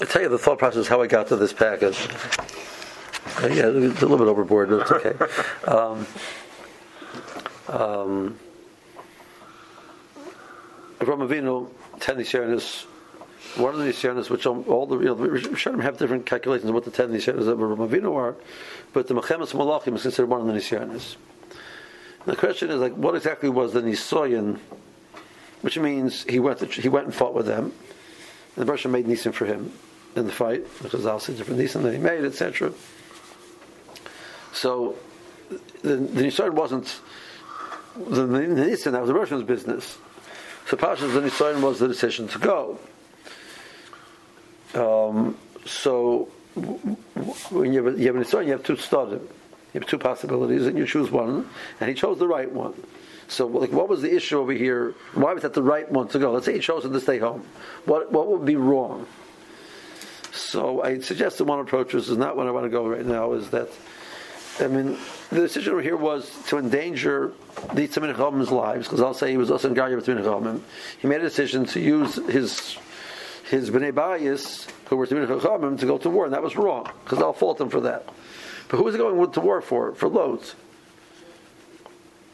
I tell you the thought process how I got to this package. Uh, yeah, it's a little bit overboard, but it's okay. Um, um, Avram Avinu, ten Nisyanis, one of the Nisyanis, which all the you know, Rishonim have different calculations of what the ten Nisyanis of Avram Avinu are, but the Mechemes Malachim is considered one of the Nisyanis. The question is like, what exactly was the Nisoyan? Which means he went to, he went and fought with them, and the Russian made Nisim for him in the fight because also different Nisim that he made, etc. So the, the Nisoyan wasn't the, the Nisim that was the Russian's business. So Pashas the Nisoyan was the decision to go. Um, so when you have, you have an Nisoyan, you have two studim. You have two possibilities, and you choose one, and he chose the right one. So, like, what was the issue over here? Why was that the right one to go? Let's say he chose to stay home. What what would be wrong? So, I suggest that one approach, which is not what I want to go right now, is that I mean, the decision over here was to endanger the Tzimmin Chachamim's lives, because I'll say he was also in Garya Tzimmin Chachamim. He made a decision to use his his Bnei Bayis, who were Tzimmin Chachamim, to go to war, and that was wrong, because I'll fault him for that. But who was he going to war for? For Loads.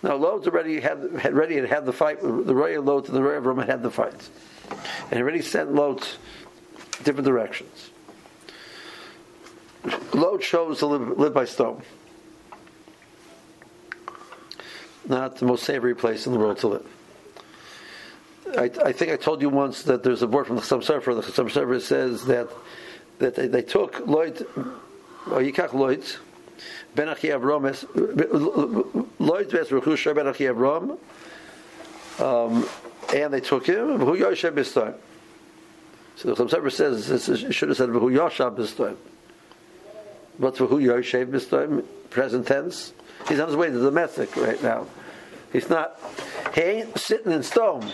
Now, Loads already had, had already had, had the fight. The Roy of Loads and the Roy of had the fights, and he already sent Loads different directions. Load chose to live, live by Sdom. Not the most savory place in the world to live. I, I think I told you once that there's a word from the Chassam Sofer. The Chassam Sofer says that that they, they took Lloyd, or Yikach Lloyd, Ben Achi Avram, Lloyd Ves Rechusha Ben Achi Avram, um, and they took him. Yoshe Bistar. So the Chassam Sofer says it should have said Who Yosha Bistar. But for who Yoshe Bistar, present tense. He's on his way to the Messick right now. He's not. He ain't sitting in Sdom.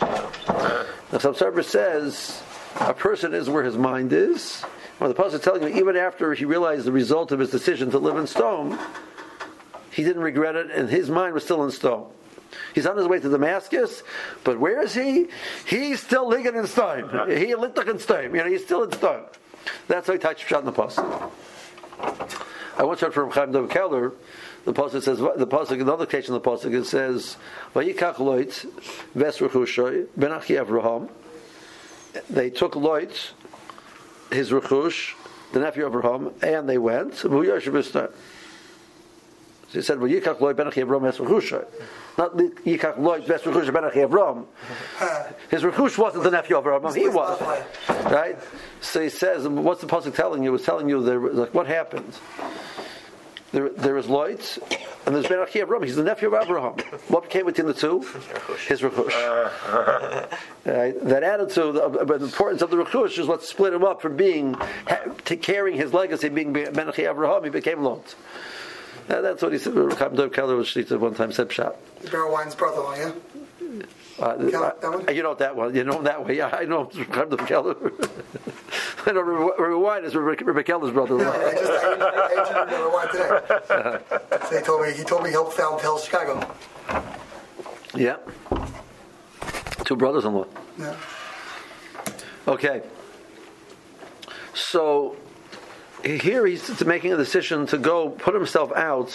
The Chassam says a person is where his mind is. Well, the pasuk is telling me even after he realized the result of his decision to live in Sdom, he didn't regret it, and his mind was still in Sdom. He's on his way to Damascus, but where is he? He's still living in Sdom. He lit in Sdom. You know, he's still in stone. That's how he touched shot in the pasuk. I once heard from Chaim Dov Keller. The pasuk says the pasuk another occasion the pasuk it says Vayikach loit ves rechushoy ben achi Avraham. They took Loit his rechush, the nephew of Abraham, and they went. So he said, "Well, Yikach loy ben Avram es rechusha, not Yikach loy best rechusha ben Avram." His rechush wasn't the nephew of Abraham; he was right. So he says, "What's the pasuk telling you?" It was telling you there, like what happened. There, there is Lloyd, and there's Ben Achi Abraham. He's the nephew of Abraham. What became between the two? His Rechush. Uh, that attitude, of, the importance of the Rechush is what split him up from being, to carrying his legacy, being Ben Achi Abraham. He became Lot. Uh, that's what he said. Chaim Dov Keller was one time said Pshat. Berel Wein's brother-in-law, yeah? Uh, I, you know that one. You know him that way. Yeah, I know Chaim Dov Keller. I know Rabbi Wein is Rabbi Keller's brother-in-law. Yeah, I just I, I, I Rabbi Wein today. so he told me he told me he helped found Telz Chicago. Yeah. Two brothers-in-law. Yeah. Okay. So here he's making a decision to go put himself out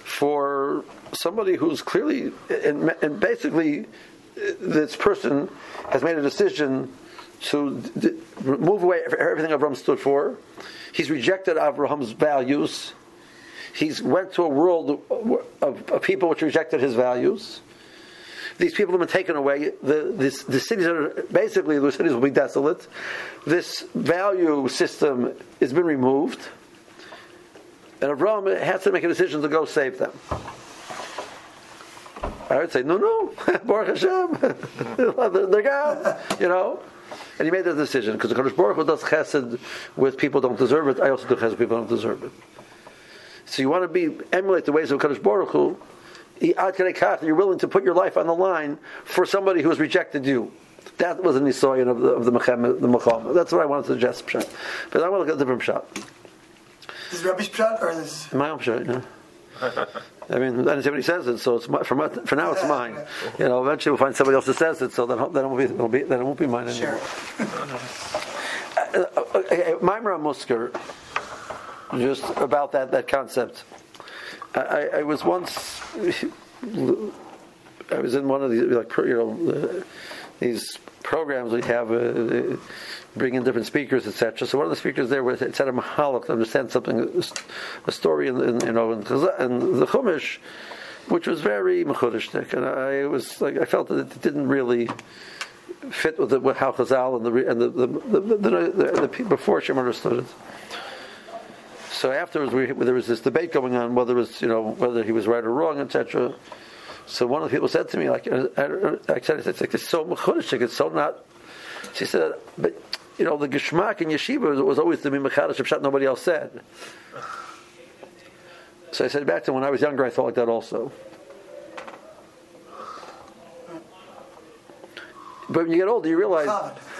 for somebody who's clearly and, and basically uh, this person has made a decision to d- move away everything Avram stood for. He's rejected Avraham's values. He's went to a world of, of, people which rejected his values. These people have been taken away. The, this, the cities are basically the cities will be desolate. This value system has been removed, and Avram has to make a decision to go save them. I would say, no, no, Baruch Hashem, they're gone, you know. And he made that decision because the Kadosh Baruch Hu does chesed with people don't deserve it. I also do chesed with people don't deserve it. So you want to be emulate the ways of Kadosh Baruch Hu. You're willing to put your life on the line for somebody who has rejected you. That was a nisoyan of the of the Mechem, the Mecham. That's what I want to suggest. Pshat. But I want to look at a different pshat. Is rubbish pshat or is my own pshat? Yeah. I mean, anybody says it, so it's my, for, my, for now it's mine. You know, eventually we'll find somebody else that says it, so then, then, it, won't be, it'll be, then it won't be mine anymore. Sure. Maimra Musker, just about that, that concept. I, I, was once, I was in one of these, like, you know, uh, these programs we have, uh, bring in different speakers, etc. So one of the speakers there was, said a mahalach to understand something, a story in, in you know, in, in the Chumash, which was very mechudishtik, and I was like, I felt that it didn't really fit with, the, with how Chazal and the and the the, the, the, before Shem understood it. So afterwards, we, there was this debate going on whether it was you know whether he was right or wrong, etc. So one of the people said to me, like uh, uh, uh, I, I said, it's like it's so mechudishik, it's so not. She said, but you know the geshmak in yeshiva was always to be mechadish pshat nobody else said. So I said back to him, when I was younger, I thought like that also. But when you get older, you realize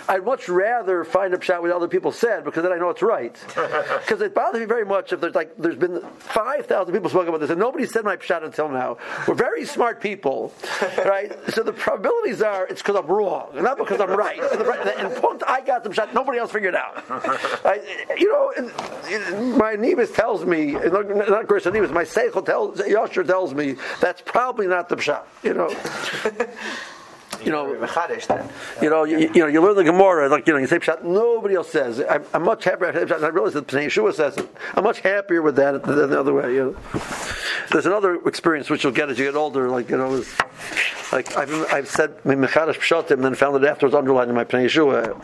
I'd much rather find a shot what other people said because then I know it's right. Because it bothers me very much if there's like there's been five thousand people spoken about this and nobody said my shot until now. We're very smart people, right? So the probabilities are it's because I'm wrong, not because I'm right. And, the, and point I got the shot, nobody else figured out. I, you know, my Nevis tells me, not Gershon Nevis, my Seichel tells Yosher tells me that's probably not the shot. You know you know, you know, you, you, know, you learn the Gemara, like you know, you say Pshat, nobody else says. I'm, I'm much happier. I realize that Pnei Yeshua says it. I'm much happier with that than the other way. You know, there's another experience which you'll get as you get older. Like you know, like I've I've said Mechadash Pshatim, and then found it afterwards underlined in my Pnei Yeshua.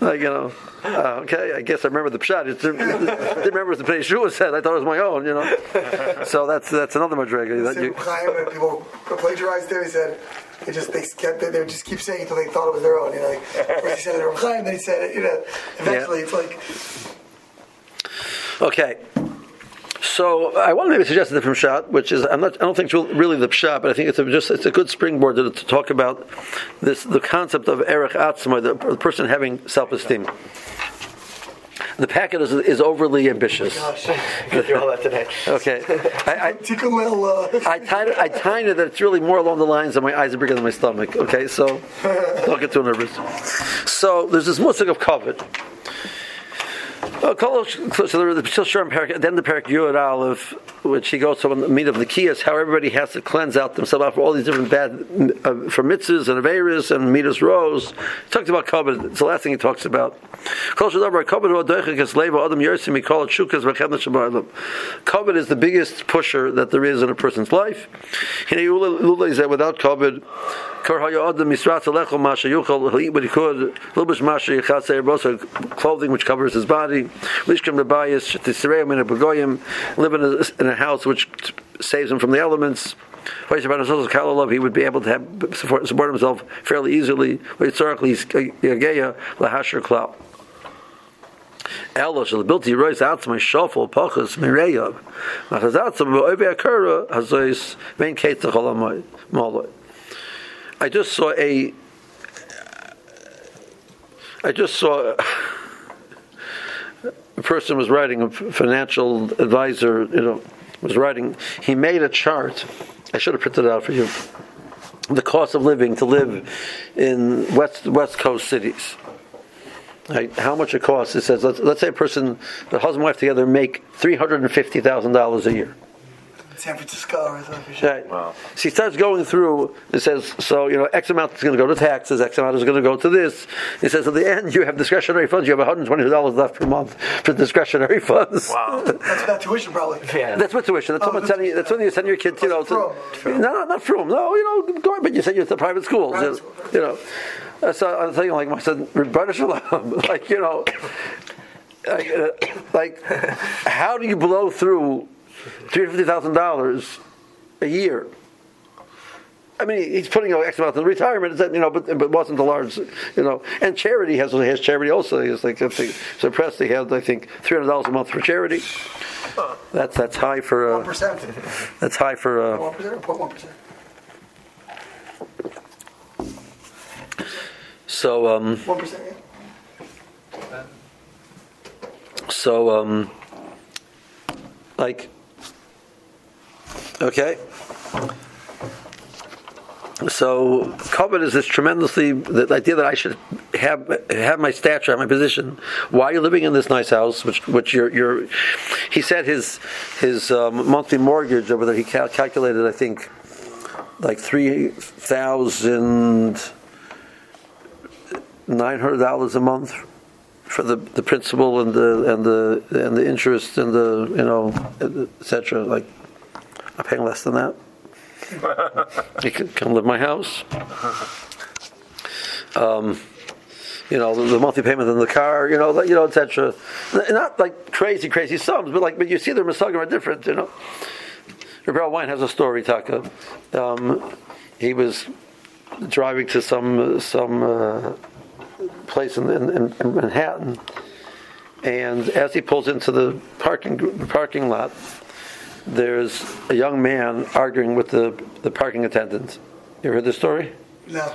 Like, you know, uh, okay, I guess I remember the pshat. It didn't, didn't remember what the Pnei Yeshua said. I thought it was my own, you know. So that's that's another madriga. That you, Chaim, people plagiarized there. He said they just they kept they, they would just keep saying it until they thought it was their own. You know, like first he said it to Chaim, then he said it. You know, eventually yeah. it's like. Okay. So I want to maybe suggest a different shot, which is I'm not, I don't think it's really the shot, but I think it's a, just it's a good springboard to, to, talk about this the concept of erech atzma, the, the person having self-esteem. The packet is, is overly ambitious. Oh gosh, all that today. Okay, I, I, uh, I, tied it, I tied it that it's really more along the lines of my eyes are bigger than my stomach. Okay, so don't get too nervous. So there's this musik of kavod. So the Shilshar Parak, then the Parak Yud Aleph, which he goes to the meat of the Kiyas, how everybody has to cleanse out themselves for all these different bad, uh, for mitzvahs and averis and midas rose. He talks about kavod. It's the last thing he talks about. Kavod is the biggest pusher that there is in a person's life. He said without kavod, Clothing which covers his body. Live in a, in a house which saves him from the elements. He would be able to have, support, support himself fairly easily. Historically, lahasher klal. Elo shel bilti rois atzma shofel pachas mireyav. Machaz atzma be'ovi akara hazois vein ketzach olamai maloi. I just saw a. I just saw a person was writing a financial advisor. You know, was writing. He made a chart. I should have printed it out for you. The cost of living to live in west west coast cities. Right? How much it costs? It says let's, let's say a person, the husband and wife together, make three hundred and fifty thousand dollars a year. San Francisco or something. Right. Wow. So he starts going through. It says so. You know, X amount is going to go to taxes. X amount is going to go to this. He says at the end you have discretionary funds. You have one hundred twenty dollars left per month for discretionary funds. Wow. that's not tuition, probably. Yeah. That's what tuition. That's oh, what sending. You that's when you send your kids. You know, to, no, no, not from. No, you know, going, but you send you to private schools. Private school. You know. So I'm thinking, like I said, like you know, like, uh, like how do you blow through? Three hundred fifty thousand dollars a year. I mean, he's putting out X amount in retirement, is that, you know, but but wasn't a large, you know. And charity has has charity also. He's like if they suppressed, he had I think three hundred dollars a month for charity. That's that's high for uh, one percent. That's high for uh, one percent or point one percent. So um. One percent. So um. Like Okay? so kavod is this tremendously the idea that I should have have my stature, have my position. Why are you living in this nice house? Which which you're, you're he said his his um, monthly mortgage over there. He cal- calculated, I think, like three thousand nine hundred dollars a month for the, the principal and the and the and the interest and the you know etc. Like I'm paying less than that. you can come live in my house. Um, you know the, the monthly payment on the car. You know, you know, etc. Not like crazy, crazy sums, but like, but you see the masagim are different. You know, Rebel Wine has a story. Taka, um, he was driving to some some uh, place in, in, in Manhattan, and as he pulls into the parking parking lot there's a young man arguing with the, the parking attendant. You ever heard this story? No.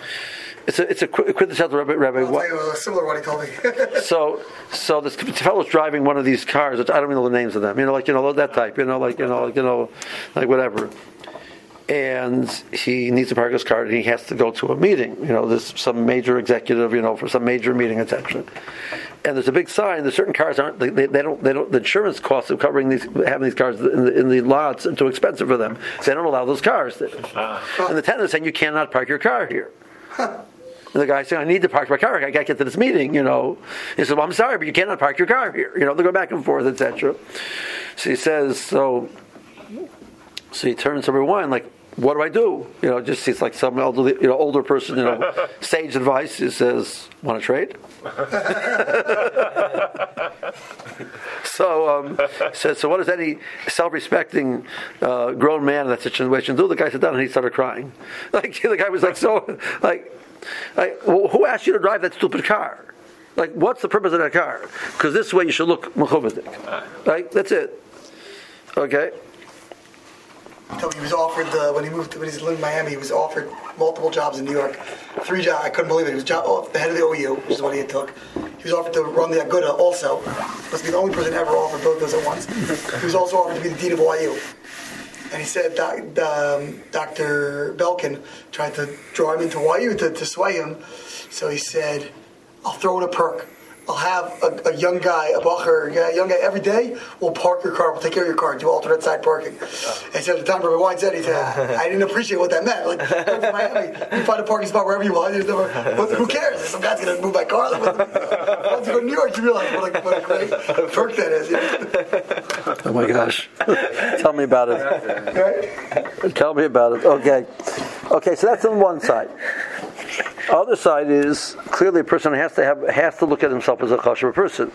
It's a it's a quintessential Rabbi. Rabbi I'll you a similar one he told me. so so this fellow's driving one of these cars. Which I don't even know the names of them. You know, like you know that type. You know, like you know, like you know, like whatever. And he needs to park his car, and he has to go to a meeting. You know, there's some major executive. You know, for some major meeting, etc and there's a big sign that certain cars aren't they, they, don't they don't the insurance costs of covering these having these cars in the, in the lots are too expensive for them. So they don't allow those cars uh, and the tenant is saying you cannot park your car here. And the guy saying I need to park my car. I got to get to this meeting you know. He said well I'm sorry but you cannot park your car here. You know they go back and forth etc so he says so so he turns to everyone like what do I do? You know, just it's like some elderly, you know, older person, you know, sage advice. He says, "Want to trade?" so, um, so, so what does any self-respecting uh, grown man in that situation do? The guy sat down and he started crying. Like the guy was like, so, like, like well, who asked you to drive that stupid car? Like, what's the purpose of that car? Because this way you should look mechubadik. Right? That's it. Okay he was offered the, when he moved to when he's living in Miami. He was offered multiple jobs in New York, three jobs. I couldn't believe it. He was job, oh, the head of the OU, which is what he had took. He was offered to run the Aguda also. Must be the only person ever offered both those at once. he was also offered to be the dean of YU. And he said doc, um, Dr. Belkin tried to draw him into YU to, to sway him. So he said, "I'll throw in a perk." I'll have a, a, young guy, a bacher, a young guy every day. We'll park your car. We'll take care of your car. Do alternate side parking. And so at the time, Rabbi Wein said, he said, I didn't appreciate what that meant. Like, go from Miami, you find a parking spot wherever you want. There's never, who cares? Some guy's gonna move my car. Like, once you go to New York, you realize what a, what a great perk that is. You know? Oh my gosh! Tell me about it. Right? Tell me about it. Okay, okay. So that's on one side. Other side is clearly a person has to have has to look at himself as a kosher person.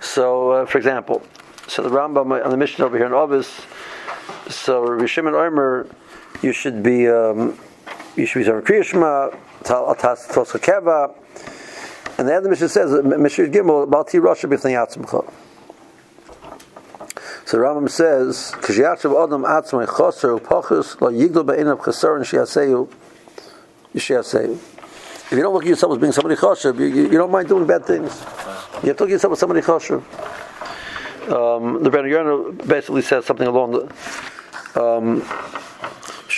So, uh, for example, so the Rambam on the mission over here in Ovis, so Rabbi Shimon Omer, you should be um, you should be Zara Kriyashma, Atas and the other mission says Mishir Gimel Balti Rasha B'Fnei Atzmcha. So Rambam says, "Kishyachav Adam Atzmai Choser Upachus Lo Yigdol Be'inav Chasaron Shiaseyu Yishaseyu." If you don't look at yourself as being somebody choshev, you, you, you, don't mind doing bad things. You have to look at yourself as somebody choshev. Um, the Ben Yerno basically says something along the. Um,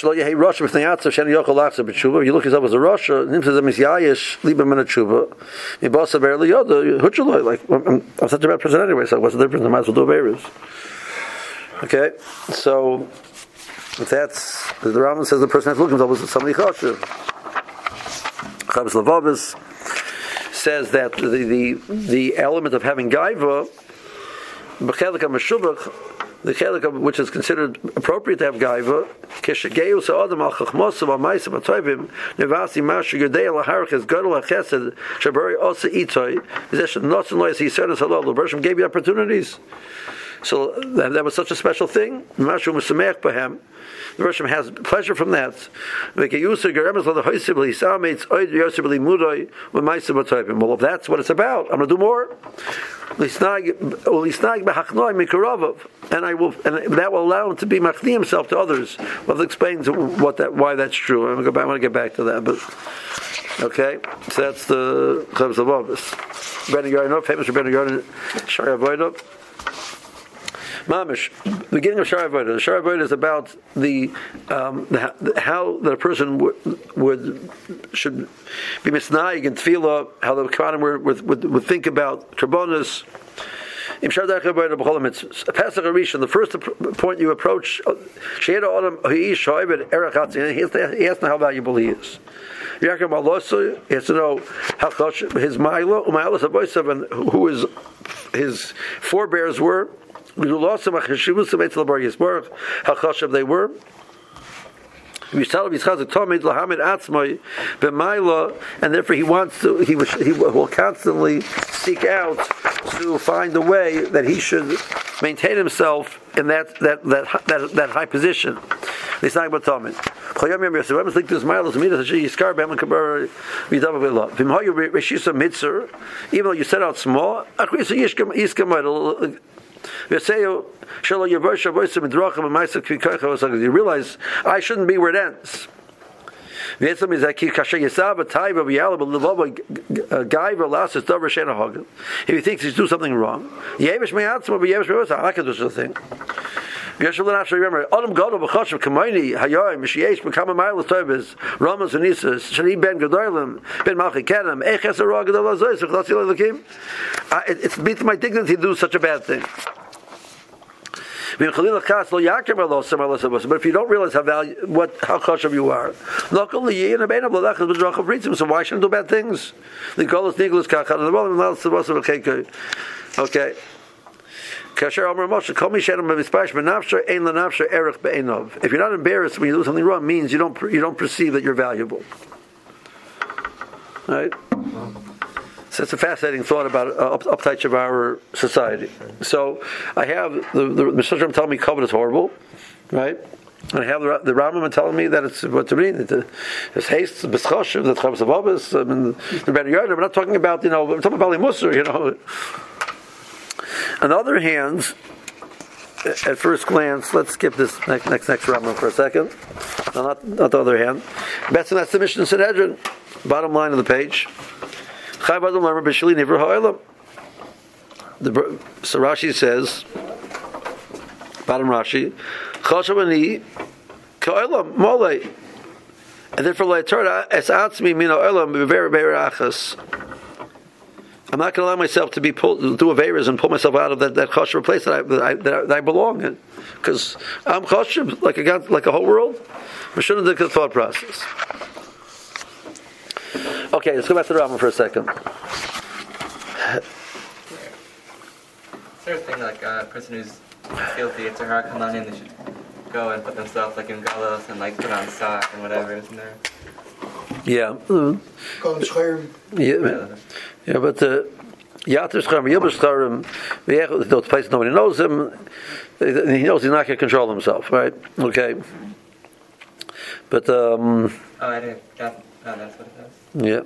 you look at yourself as a Russia. Like I'm, I'm such a bad person anyway, so what's the difference? I might as well do Beirus. Okay, so if that's the Rambam says the person has to look at himself as somebody choshev. Chavis Lavavis says that the, the, the element of having gaiva, the chelik which is considered appropriate to have gaiva, keshegeu sa'adam al chachmosav al ma'asim atoivim, nevasi mashu yodei al harches gadol ha'chesed, shabari osa itoy, zesh notzin loyas yiseres halal, the Bershom gave you opportunities. So that, that was such a special thing. Mashu musameach bahem. The Roshim has pleasure from that. Well, if that's what it's about, I'm going to do more. And I will, and that will allow him to be machni himself to others. Well, explains what that, why that's true. I'm going to go back. I want to get back to that, but okay. So that's the Chavs of Avis. Ben famous Ben Yarno, Shari Avodah. Mamish, the beginning of Shara Avodah. The Shara Avodah is about the, um, the how a person would, would should be misnaig and tefillah, how the Kohanim would, would, would think about karbonis. Im Shadach Avodah b'chol mitzvahs. Pesach Rishon, the first point you approach, Sheidah Adam Ha'ish Ha'ibed Erech Hatzin, he has to know how valuable he is. Yaakov Malosu, he has to know how his Milo, Milos Aboisav, and who his forebears were. They were. And therefore, he wants to. He, was, he will constantly seek out to find a way that he should maintain himself in that that that that, that high position. He's talking about Talmud. Even though you set out small, you realize I shouldn't be where it ends. Uh, if he thinks he's doing something wrong, I can do such a thing. Remember, Adam Gadol b'chashav kamayni hayoyim mishiyesh b'kama mile tovez Ramas and Isas shani ben gedolim ben malchi kedem eches arah gadol azoyis v'chlas yilay l'kim. Uh, it's beats my dignity to do such a bad thing. But if you don't realize how value, what how chashav you are, so why shouldn't do bad things? Okay. If you're not embarrassed when you do something wrong, means you don't you don't perceive that you're valuable. Right. So it's a fascinating thought about uh, up, uptights of our society. So I have the the Mishra telling me kavod is horrible, right? And I have the, the Rambam telling me that it's what to mean. It's haste, bischoshev, the chavis of Abbas, I mean, the Ben Yarden. We're not talking about you know, we're talking about Musar, you know. On the other hand, at first glance, let's skip this next next, next Rambam for a second. No, not, not the other hand. That's that's the Mishnah Sanhedrin. Bottom line of the page. The so Rashi says, bottom Rashi, Choshavani Ka'olam Mole. And then for Torah, es atzmi min ha'olam b'ver achas. I'm not going to allow myself to be pulled do averas and pull myself out of that, that place that I, that I, that I, that I belong in, because I'm kosher like a like a whole world. We shouldn't do the thought process. Okay, let's go back to the Rambam for a second. Is there a thing like a person who's guilty, it's a hard come on in, they should go and put themselves like in galos and like put on sock and whatever, isn't there? Yeah. Mm-hmm. Yeah, yeah, but uh, Yater Schram, Yibber Schram, the place nobody knows him, he knows he's not going to control himself, right? Okay. But, um. Oh, I didn't. That, oh, that's what it is. Yeah.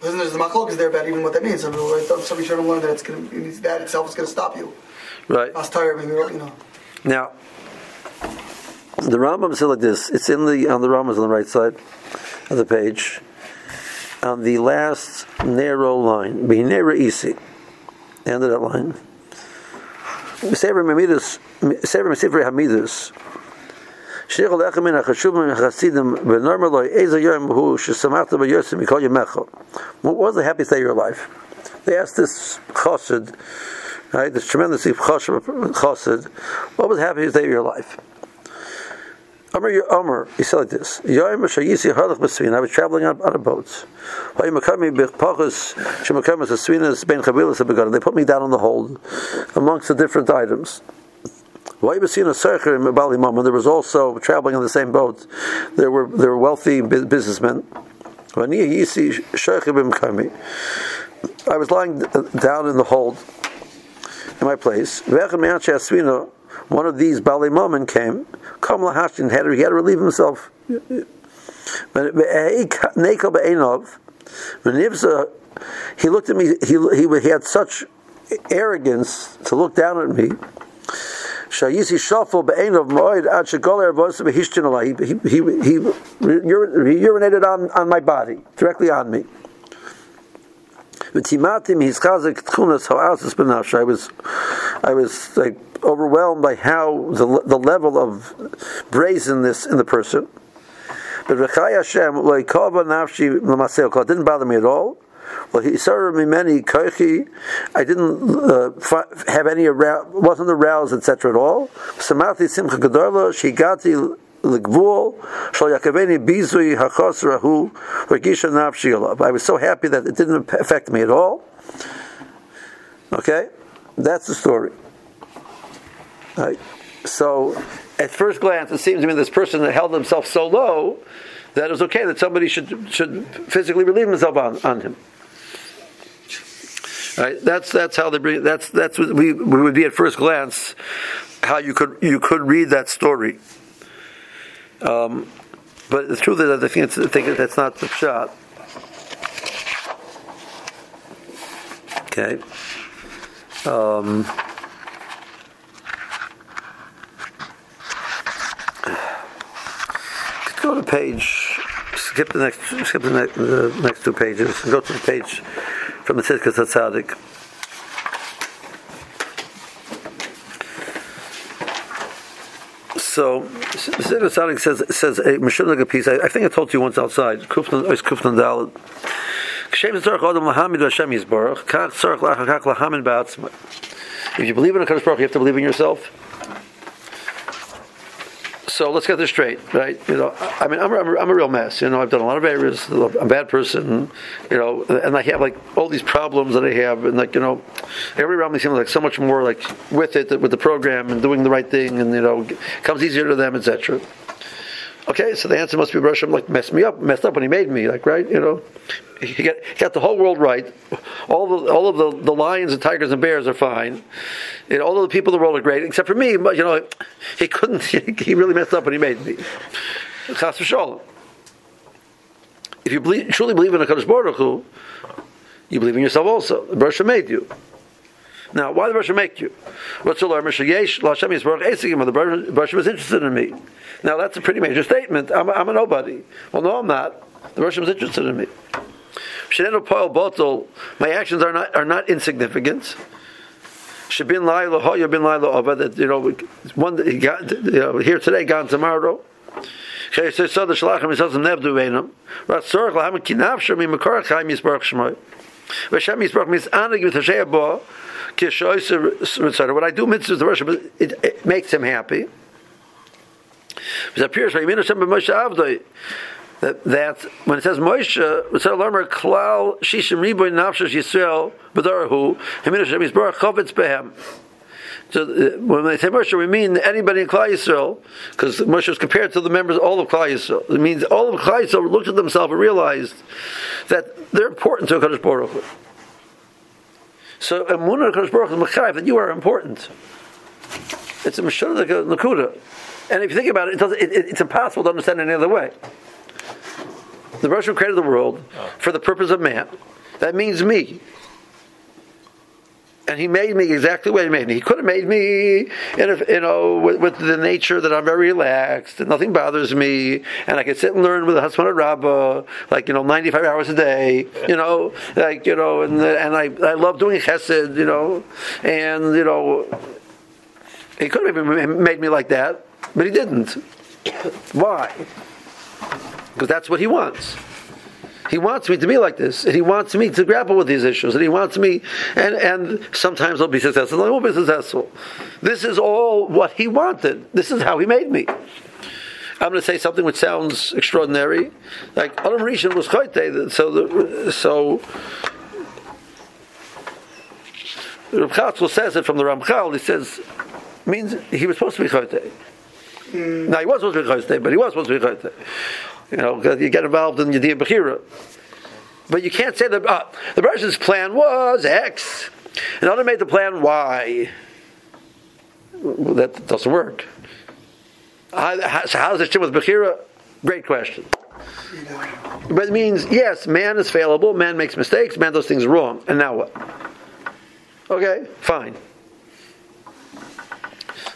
Listen, there's the machlok is there about even what that means. Somebody, somebody should learn that it's going to, that itself is going to stop you. Right. Last tired, you know. Now, the Rambam said like this. It's in the on the Rambam on the right side of the page, on the last narrow line, Binera Isi, end of that line. Sefer Hamidus, Sheikh Lechemin Achashubim Chasidim Benormaloi Eza Yom Hu Shesamachta Yosim Mikol Yemecho. What was the happiest day of your life? They asked this chassid, right? This tremendously chassid. What was the happiest day of your life? Amr Amr, he said like this: Yom Shayisi Halach B'Svin. I was traveling on, on a boat. They put me down on the hold amongst the different items. There was also traveling on the same boat. There were there were wealthy businessmen. I was lying down in the hold in my place. One of these Bali Mammon came. Kam Lahashin had he had to relieve himself. He looked at me. He, he had such arrogance to look down at me. Shayisi Shafel Be'enov Moed Ad Shegoler Vosa Behishtin He he he urinated on on my body directly on me. I was I was like overwhelmed by how the the level of brazenness in the person. But Rechai Hashem loikova nafshi l'maseo didn't bother me at all. Well, he served me many koichi. I didn't uh, have any aroused, wasn't aroused, etc. at all. Samati simcha gedola shigati l'gvul shal yakaveni bizui hachos rahu regisha nafshi. I was so happy that it didn't affect me at all. Okay, that's the story. Right. So, at first glance, it seems to me this person that held himself so low that it was okay that somebody should should physically relieve himself on, on him. Right? That's that's how they bring. That's that's what we, we would be at first glance. How you could you could read that story. Um, but the truth is, I think, I think that that's not the shot. Okay. Um, go to page. Skip the next. Skip the the next two pages. Go to the page from the Tzidkas Hatzadik. So, Tzidkas Hatzadik says says a Mishulak piece. I, I think I told you once outside. Kufnan is Kufnan ba'atzma. If you believe in a Kadosh Baruch, you have to believe in yourself. So let's get this straight, right? You know, I mean, I'm, I'm, I'm a real mess. You know, I've done a lot of errors. I'm a bad person. You know, and I have like all these problems that I have, and like you know, around me seems like so much more like with it, with the program and doing the right thing, and you know, comes easier to them, etc. Okay, so the answer must be Hashem like messed me up, messed up when he made me, like right, you know. He got, he got the whole world right. All the all of the, the lions and tigers and bears are fine. You know, all of the people in the world are great, except for me. But you know, he couldn't. He really messed up when he made me. Chas. If you believe, truly believe in a Kadosh Baruch Hu, you believe in yourself also. The made you. Now, why did Baruch make you? What's the Yesh Lashem Yisbarach Esikim? The Baruch was interested in me. Now, that's a pretty major statement. I'm, I'm a nobody. Well, no, I'm not. The Baruch was interested in me. Sheneno Poel Botel, My actions are not are not insignificant. Shabin Laila Hoya Bin Laila Ova that you know one that he got you know, here today, gone tomorrow. Okay, so the shalachim is also nevdu veinam. Rat sorach lahem kinav shemi mekorach chaim yisbarach shmoy. V'shem yisbarach means anig with Hashem bo kishoyser What I do mitzvahs the worship, it, it makes him happy. It appears Hashem that, that when it says Moshe, it says Lamer Klal Shishim Riboy Nafshash Yisrael B'Darahu Hemin Hashem Yisbarach Chovetz Behem. So uh, when they say Moshe, we mean anybody in Klal Yisrael, because Moshe is compared to the members all of Klal Yisrael. It means all of Klal Yisrael looked at themselves and realized that they're important to Hakadosh Baruch Hu. So Emunah Hakadosh Baruch Hu is that you are important. It's a Meshach Nakuda. And if you think about it, it, it, it's impossible to understand any other way. The Russian created the world for the purpose of man. That means me. And he made me exactly the way he made me. He could have made me, in a, you know, with, with, the nature that I'm very relaxed and nothing bothers me, and I can sit and learn with the husband Rabbah, like you know, 95 hours a day, you know, like you know, and and I I love doing chesed, you know, and you know, he could have made me like that, but he didn't. Why? because that's what he wants. He wants me to be like this, and he wants me to grapple with these issues, and he wants me, and, and sometimes I'll be successful, I won't be successful. This is all what he wanted. This is how he made me. I'm going to say something which sounds extraordinary, like Adam Rishon was chayte, so the, so Reb Chatzkel says it from the Ramchal. He says means he was supposed to be chayte. Mm. Now he was supposed to be chayte, but he was supposed to be chayte. You know, you get involved in Yediyah Bechira. But you can't say that uh, the Russian's plan was X, and other made the plan Y. Well, that doesn't work. How, how, so how does it fit with Bechira? Great question. But it means, yes, man is fallible, man makes mistakes, man does things wrong. And now what? Okay, fine.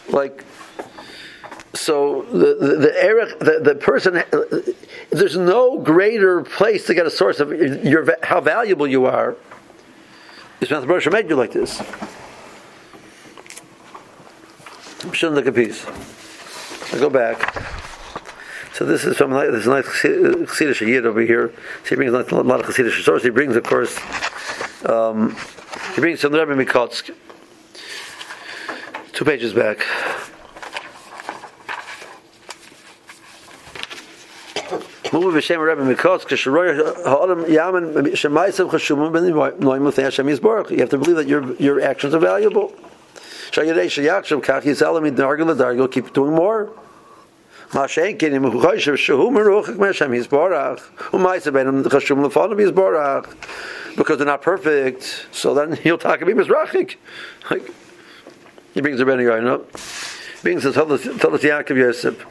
Like, so the the the, the, the person there's no greater place to get a source of your how valuable you are. Is when the Baruch made you like this. Shouldn't look a piece. I go back. So this is from this nice Chassidish Yid over here. So he brings a lot of Chassidish sources. He brings, of course, um, he brings the Rebbe Mikotsk. Two pages back. Move v'shem Rebbe Mikos k'sheroy ha'olam yamen shemaisav chashumim ben noimutei Hashem Yisborach. You have to believe that your your actions are valuable. Shayirei shayachshem kach yizalim idargil idargil. Keep doing more. Mashen kinim choshev shehu meruchak me'Hashem Yisborach. U'maisav benim chashum lefonim Yisborach. Because they're not perfect, so then he'll talk about mizrachik. Like he brings the Rebbe Yoyin up. Brings the Talat Yaakov Yosef.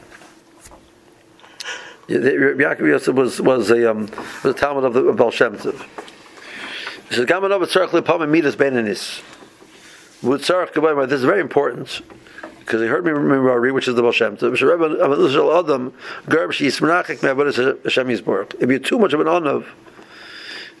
Yaakov Yosef was was a um, was a Talmud of the of Baal Shem Tov he says Gaman Ov Tzarech Lipam Midas Benanis this is very important because he heard me remember which is the Baal Shem Tov. If you're too much of an onav,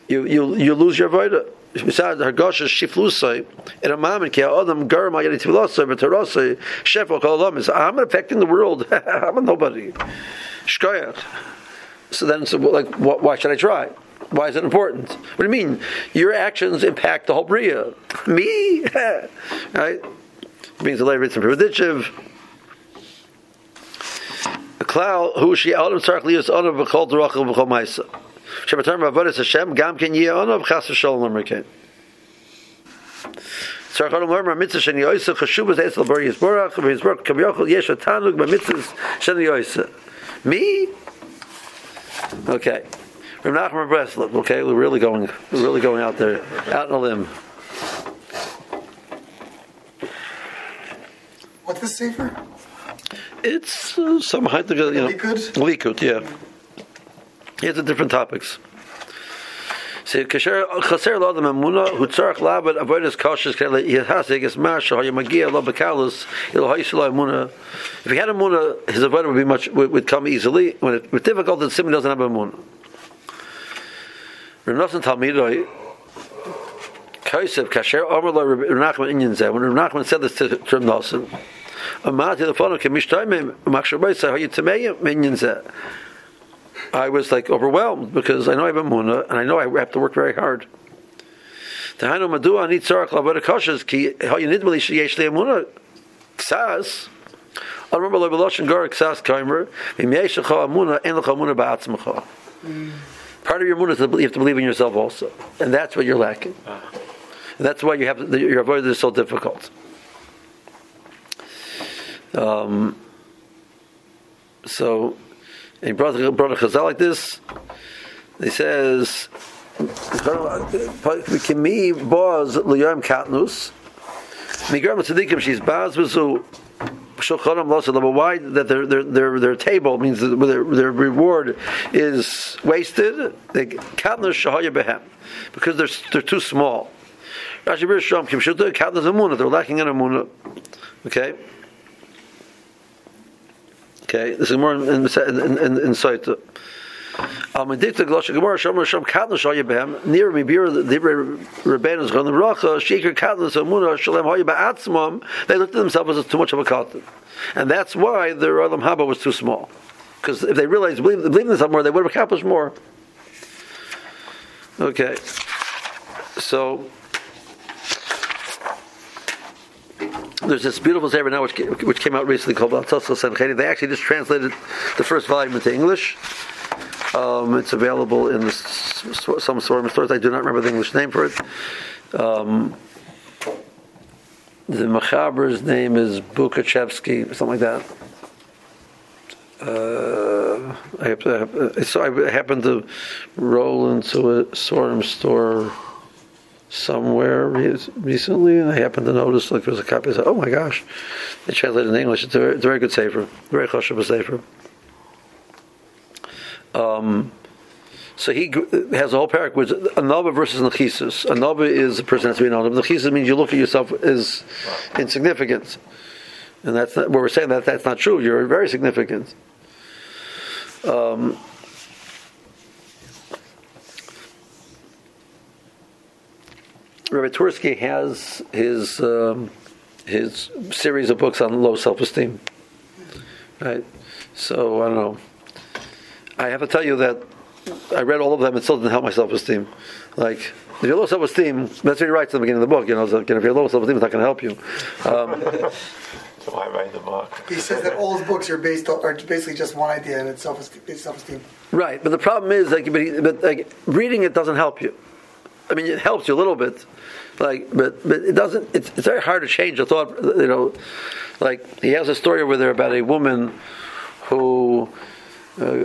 you you you lose your avodah. Besides, Hargosha Shiflusai, and a mom and Adam Garma Yaditivilosai, but Tarosai, Shefo Kalamis. I'm affecting the world. I'm a nobody. Shkoyach. So then, so like, why should I try? Why is it important? What do you mean? Your actions impact the whole Bria. Me? right? brings a later from Prevedichiv. A cloud who she Sark Lias on of Bechol Derachel Bechol Maisa. Shabbatar Mavadas Hashem Gam Ken Yeh of Chas V'Shalom. Sark Adam Lerma Mitzvah Sheni Yoisa Chashub is Esel Bar Yisborach Yisborach Kam Yochel Yesh Tanug B'Mitzvah Sheni Yoisa. Me? Okay. Rav Nachman Breslov. Okay, we're really going, we're really going out there, out on a limb. What's the safer? It's uh, some height of you know Likud? Likud, yeah. It's a different topics. So. If he had a emuna, his avodah would be much would, would come easily. When it was difficult, the simon doesn't have a Zeh. When Nachman said this to, Rav Nosson, the phone Zeh. I was like overwhelmed because I know I have a muna and I know I have to work very hard. Tahanu madua ani tzarach lavada kashas ki how you need really yesh le muna ksas. I remember like Beloshin Gar ksas kaimer imyesh lecha amuna en lecha amuna ba'atzmacha. Part of your muna is you have to believe in yourself also, and that's what you're lacking. And that's why you have to, your avodah is so difficult. Um, so, he brought, brought a chazal like this. He says, "Kimi boz liyom katnus." Migram tzadikim she's baz v'zu shulchanim losa Why that their their their their table means that their their reward is wasted? They katnus shahaya behem because they're they're too small. Rashi Birsham Kim Shuta katnus amuna. They're lacking in amuna. Okay. Okay, this is more in in in, in, in glosha gemara shomer shom shoye behem near me bir samuna shalem hoye ba'atzmam they looked at themselves as too much of a cotton. And that's why the olam haba was too small. Because if they realized believe, believe in more they would have accomplished more. Okay so there's this beautiful sefer now which, which came out recently called Baltasal Sanchedi. They actually just translated the first volume into English. Um, it's available in the, some sort of stores. I do not remember the English name for it. Um, the Machaber's name is Bukachevsky, something like that. Uh, I, have, so I happened to roll into a Sorum store somewhere recently, and I happened to notice like there was a copy. I said, "Oh my gosh!" They translated in English. It's a very, it's a very good sefer, very choshev sefer. Um, so he has a whole paragraph which anova versus nechisus. Anova is a person has to be anova. Nechisus means you look at yourself as insignificant, and that's not, we're saying that that's not true. You're very significant. Um, Rabbi Twerski has his um, his series of books on low self-esteem. Right. So I don't know. I have to tell you that I read all of them. And it still didn't help my self-esteem. Like if you're low self-esteem, that's what he writes in the beginning of the book. You know, it's like, if you're low self-esteem, it's not going to help you. Um, So I write the book. He says that all his books are based on, are basically just one idea, and it's self-esteem. It's self-esteem. Right, but the problem is like, but, he, but like reading it doesn't help you. I mean, it helps you a little bit, like, but but it doesn't. It's, it's very hard to change a thought. You know, like he has a story over there about a woman who. Uh,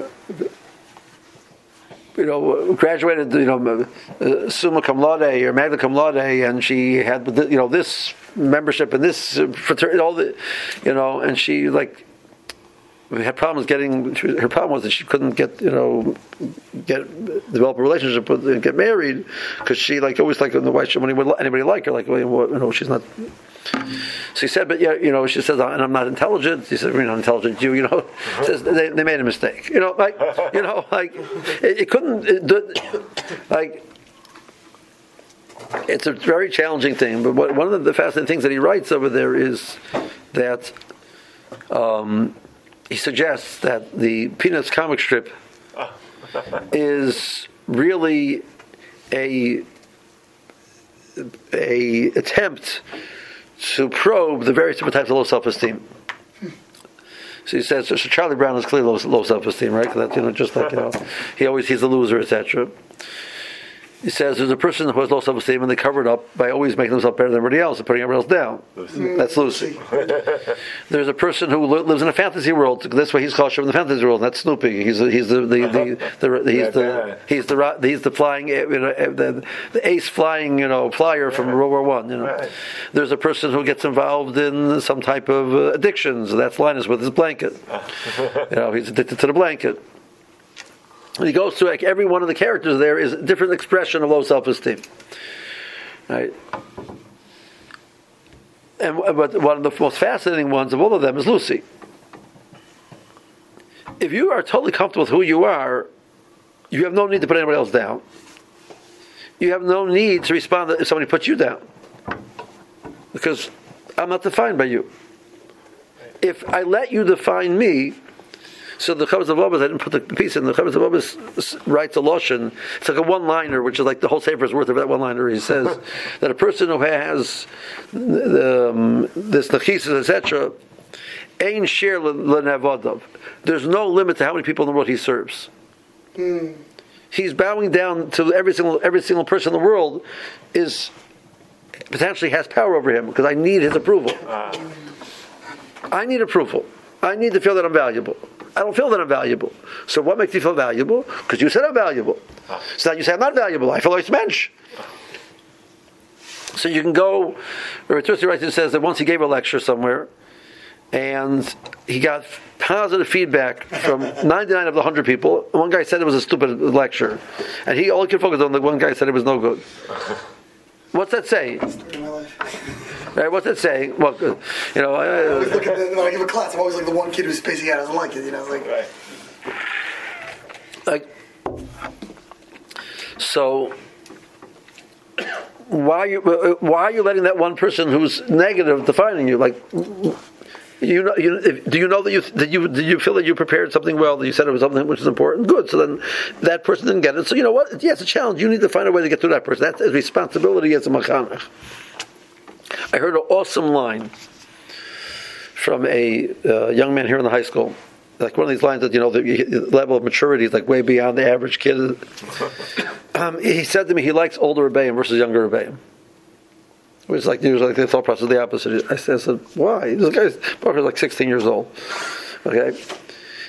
you know, graduated, you know, uh, summa cum laude or magna cum laude, and she had, you know, this membership and this fraternity, all the, you know, and she like had problems getting. Her problem was that she couldn't get, you know, get develop a relationship and get married because she like always like the white when would anybody like her like you know she's not. So he said, but yeah, you know, she says, and I'm not intelligent. He said, we're not intelligent. You, you know, says they, they made a mistake. You know, like, you know, like it, it couldn't, it, like. It's a very challenging thing, but what, one of the fascinating things that he writes over there is that um, he suggests that the Peanuts comic strip is really a a attempt to probe the various different types of low self-esteem. So he says, so Charlie Brown is clearly low, low self-esteem, right? 'Cause that's you know just like you know, he always he's a loser, etc. He says there's a person who has low self-esteem and they cover it up by always making themselves better than everybody else and putting everybody else down. Mm. That's Lucy. There's a person who lives in a fantasy world. That's why he's called in the fantasy world. That's Snoopy. He's the, he's the, the, the, the, he's the he's the he's the flying eh, you know, eh, the, the ace flying you know flyer from World War One. You know, Right. there's a person who gets involved in some type of uh, addictions. That's Linus with his blanket. you know, he's addicted to the blanket. He goes through like every one of the characters there is a different expression of low self-esteem. Right. And but one of the most fascinating ones of all of them is Lucy. If you are totally comfortable with who you are, you have no need to put anybody else down. You have no need to respond if somebody puts you down. Because I'm not defined by you. If I let you define me, so the Chovos HaLevavos, I didn't put the piece in. The Chovos HaLevavos writes a lotion. It's like a one-liner, which is like the whole sefer is worth of that one-liner. He says that a person who has um, this nachisas, etc., ain share lenavadav. There's no limit to how many people in the world he serves. He's bowing down to every single every single person in the world is potentially has power over him because I need his approval. I need approval. I need to feel that I'm valuable. I don't feel that I'm valuable. So what makes you feel valuable? Because you said I'm valuable. So now you say I'm not valuable. I feel like a mensch. So you can go. Rav Twerski writes says that once he gave a lecture somewhere, and he got positive feedback from 99 of the 100 people. One guy said it was a stupid lecture, and he all he could focus on. The one guy said it was no good. What's that saying? in my life. Right, what's that saying? Well, you know, I always I, look at the, when I give a class, I'm always like the one kid who's spacing out doesn't like it. You know, like Right. like so why are you uh, uh, why are you letting that one person who's negative defining you like you know, you, if, do you know that you did you did you feel that you prepared something well? That you said it was something which is important. Good. So then that person didn't get it. So you know what? Yeah, it's a challenge. You need to find a way to get through that person. That's his responsibility as a machanech. I heard an awesome line from a uh, young man here in the high school. Like one of these lines that you know the, level of maturity is like way beyond the average kid. Um, he said to me he likes older rebellion versus younger rebellion. It was like it was like the thought process the opposite. I said, I said why? This guy's probably like 16 years old. Okay,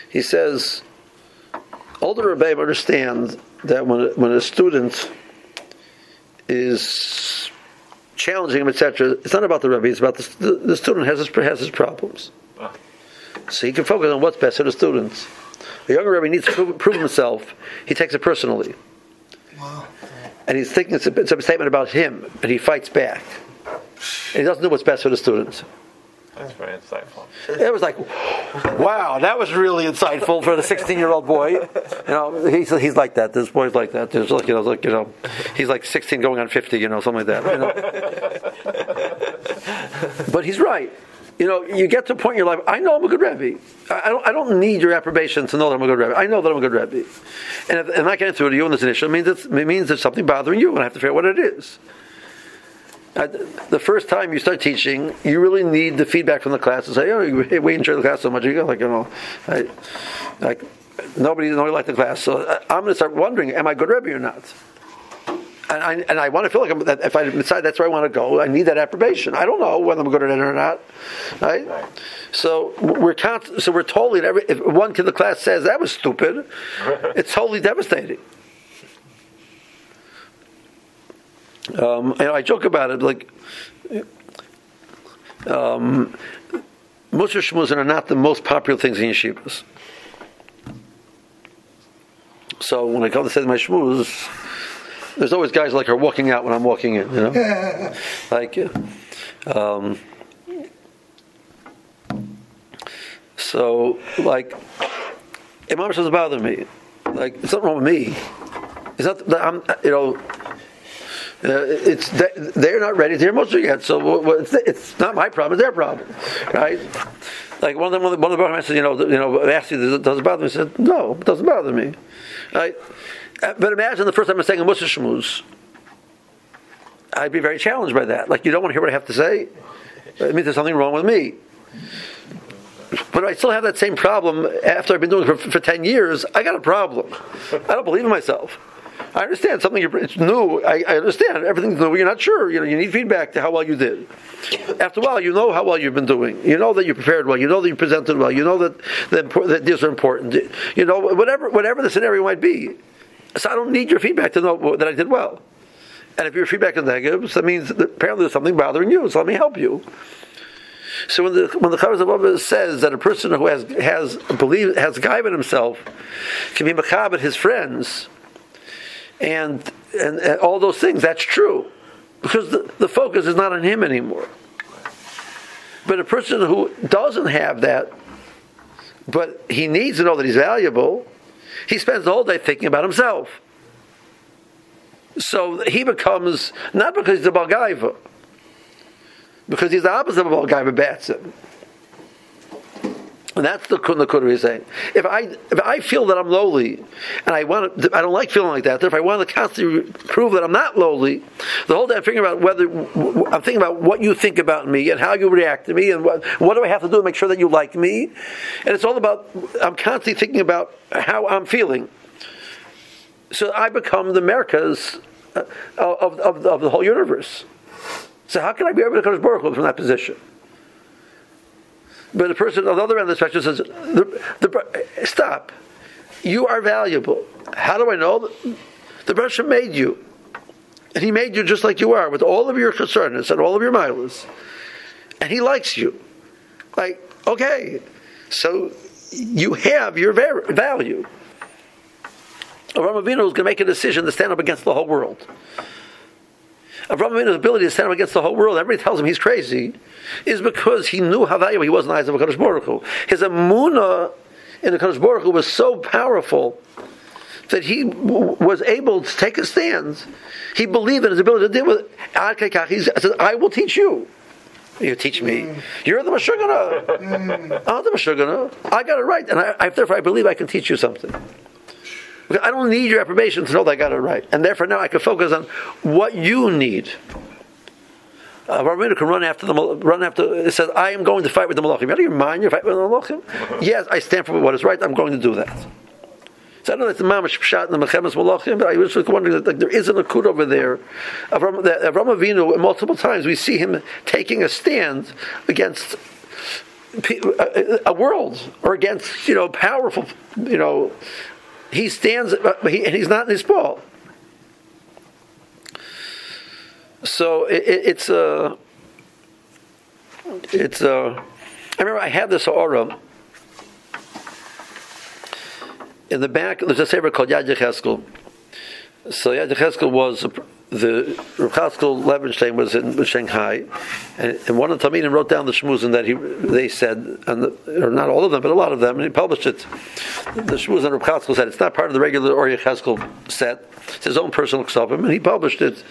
he says older rebellion understand that when when a student is challenging him, etc., it's not about the rebbe. It's about the, the, the student has his has his problems. So he can focus on what's best for the students. A younger rebbe needs to prove, prove himself. He takes it personally. And he's thinking it's a, it's a statement about him, and he fights back. And he doesn't do what's best for the students. That's very insightful. It was like, wow, that was really insightful for the 16-year-old boy. You know, he's, he's like that. This boy's like that. There's like you know, like you know, he's like 16 going on 50. You know, something like that. You know? but he's right. You know, you get to a point in your life. I know I'm a good Rebbe. I don't. I don't need your approbation to know that I'm a good Rebbe. I know that I'm a good Rebbe. And if, and I get into it to you on this initial, it means it's, it means there's something bothering you, and I have to figure out what it is. The first time you start teaching, you really need the feedback from the class to say, "Oh, we enjoy the class so much." You go like, you know, I, like nobody nobody liked the class, so I'm going to start wondering, am I good Rebbe or not? And I, and I want to feel like I'm, that if I decide that's where I want to go, I need that approbation. I don't know whether I'm good at it or not, right? So we're const- so we're totally every, if one kid in the class says that was stupid, it's totally devastating. Um, and I joke about it like um, Musar Shmuzin are not the most popular things in yeshivas. So when I come to say my shmuz, there's always guys like her walking out when I'm walking in, you know, like. Um, so like, Imam doesn't bother me. Like, it's not wrong with me. It's not that I'm, you know. Uh, it's they- they're not ready to hear Musar yet, so it's, not my problem; it's their problem, right? Like one of them, one of the, one said, you know, you know, asked you, does it, bother me? I said, no, it doesn't bother me, right? Uh, But imagine the first time I'm saying a Musar Shmuz, I'd be very challenged by that. Like, you don't want to hear what I have to say. It means there's something wrong with me. But I still have that same problem after I've been doing it for, for 10 years. I got a problem. I don't believe in myself. I understand something it's new. I, I understand everything's new. You're not sure. You know, you need feedback to how well you did. After a while, you know how well you've been doing. You know that you prepared well. You know that you presented well. You know that that, that these are important. You know whatever whatever the scenario might be. So I don't need your feedback to know that I did well. And if your feedback is negative, that means that apparently there's something bothering you. So let me help you. So when the when the Chavos of says that a person who has has believe has given himself can be macabre at his friends, and, and and all those things, that's true, because the, the focus is not on him anymore. But a person who doesn't have that, but he needs to know that he's valuable, he spends the whole day thinking about himself. So he becomes not because he's a Balgaiva, because he's the opposite of a Balgaiva Batson. And that's the Nakuda he's saying. If I if I feel that I'm lowly, and I want to, I don't like feeling like that. If I want to constantly prove that I'm not lowly, the whole day I'm thinking about whether I'm thinking about what you think about me and how you react to me and what what do I have to do to make sure that you like me, and it's all about I'm constantly thinking about how I'm feeling. So I become the Americas uh, of, of, of the whole universe. So how can I be able to come Baruch Hu from that position? But the person on the other end of the spectrum says, the, the, "Stop! You are valuable. How do I know? The Baruch made you, and He made you just like you are, with all of your concerns and all of your miles, and He likes you. Like, okay, so you have your va- value." Avram Avinu is going to make a decision to stand up against the whole world. Avram Avinu's ability to stand up against the whole world, everybody tells him he's crazy, is because he knew how valuable he was in the eyes of HaKadosh Baruch Hu. His emunah in the HaKadosh Baruch Hu was so powerful that he w- was able to take a stand. He believed in his ability to deal with it. Ad kei kach, He said, I will teach you. You teach me. Mm. You're the Mashugana. Mm. I'm the Mashugana. I got it right. And I, I, therefore, I believe I can teach you something. I don't need your approbation to know that I got it right. And therefore now I can focus on what you need. Uh, Rabbeinu can run after the run after. It says, "I am going to fight with the malachim." Out of your mind, you're fighting with the malachim. Yes, I stand for what is right. I'm going to do that. So I don't know that's the mamash pshat and the mechemes malachim, but I was just wondering that like, there is an akud over there. Avram, that Avram Avinu, multiple times we see him taking a stand against a, a world or against you know powerful you know he stands but he, and he's not in his ball so it, it, it's a it's a I remember I had this aura in the back there's a sefer called Yad Yecheskel. So Yad Yecheskel was the Rav Levenstein was in Shanghai, and, and one of the Talmidim wrote down the shmuzin that he they said, and the, or not all of them, but a lot of them, and he published it. The shmuzin Rav said it's not part of the regular Or Chaskel set. It's his own personal ksavim, and he published it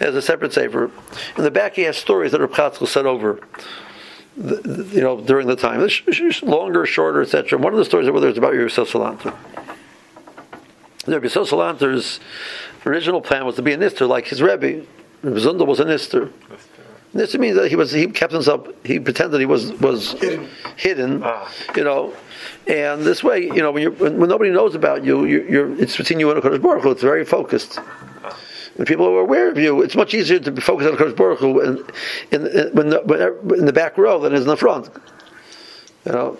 as a separate sefer. In the back, he has stories that Rav said over. The, the, you know, during the time, longer, shorter, etc. One of the stories over there is about Yosef Yosef Salanter's original plan was to be a nister like his Rebbe. Zundel was a nister. Nister means that he was he kept himself he pretended he was was hidden, hidden ah. you know. And this way, you know, when, you when, when nobody knows about you, you're, you're, it's between you and Hakadosh Baruch Hu. It's very focused. When people are aware of you, it's much easier to be focused on Hakadosh Baruch Hu in, in, in, when the, when, in the back row than it is in the front. You know.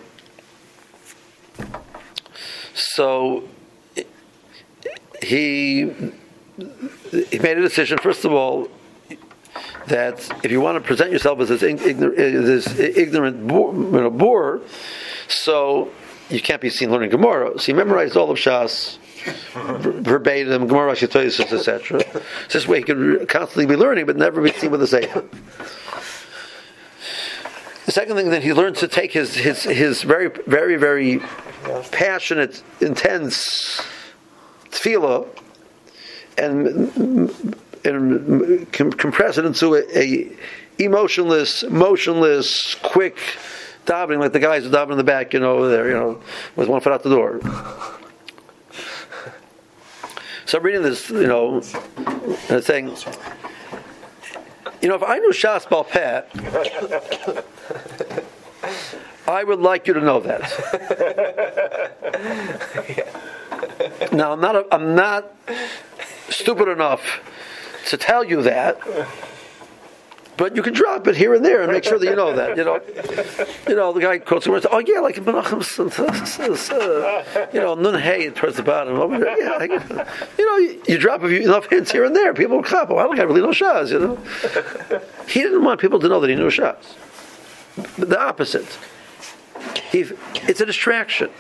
So he he made a decision, first of all, that if you want to present yourself as this, ignorant, uh, this ignorant boor, you know, boor, so you can't be seen learning Gemara. So he memorized all of Shas verbatim, Gemara, Shitoyis, etc. This way he could constantly be learning, but never be seen with a Sefer. The second thing that he learned to take his his his very very very passionate, intense tefillah and, and compress it into a, a emotionless, motionless, quick davening, like the guys who daven in the back, you know, over there, you know, with one foot out the door. So I'm reading this, you know, and saying, you know, if I knew Shas Balpet, I would like you to know that. now I'm not. A, I'm not stupid enough to tell you that. But you can drop it here and there and make sure that you know that. You know, you know the guy quotes words. Oh yeah, like Menachos you know, nun hey towards the bottom. Over there. Yeah, like, you know, you, you drop enough hints here and there, people will clap. Oh, I don't got really know Shas. You know, he didn't want people to know that he knew Shas. The opposite. He, it's a distraction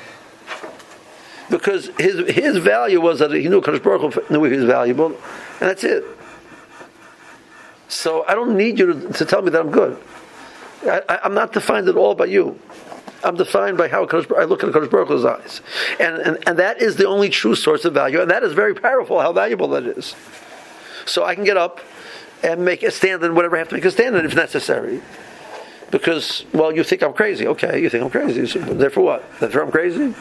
because his his value was that he knew Kadosh Baruch Hu knew he was valuable, and that's it. So I don't need you to, to tell me that I'm good. I, am not defined at all by you. I'm defined by how I look at Kadosh Baruch Hu's eyes, and, and and that is the only true source of value, and that is very powerful. How valuable that is. So I can get up and make a stand in whatever I have to make a stand in if necessary. Because, well, you think I'm crazy. Okay, you think I'm crazy. So therefore what? Therefore I'm crazy?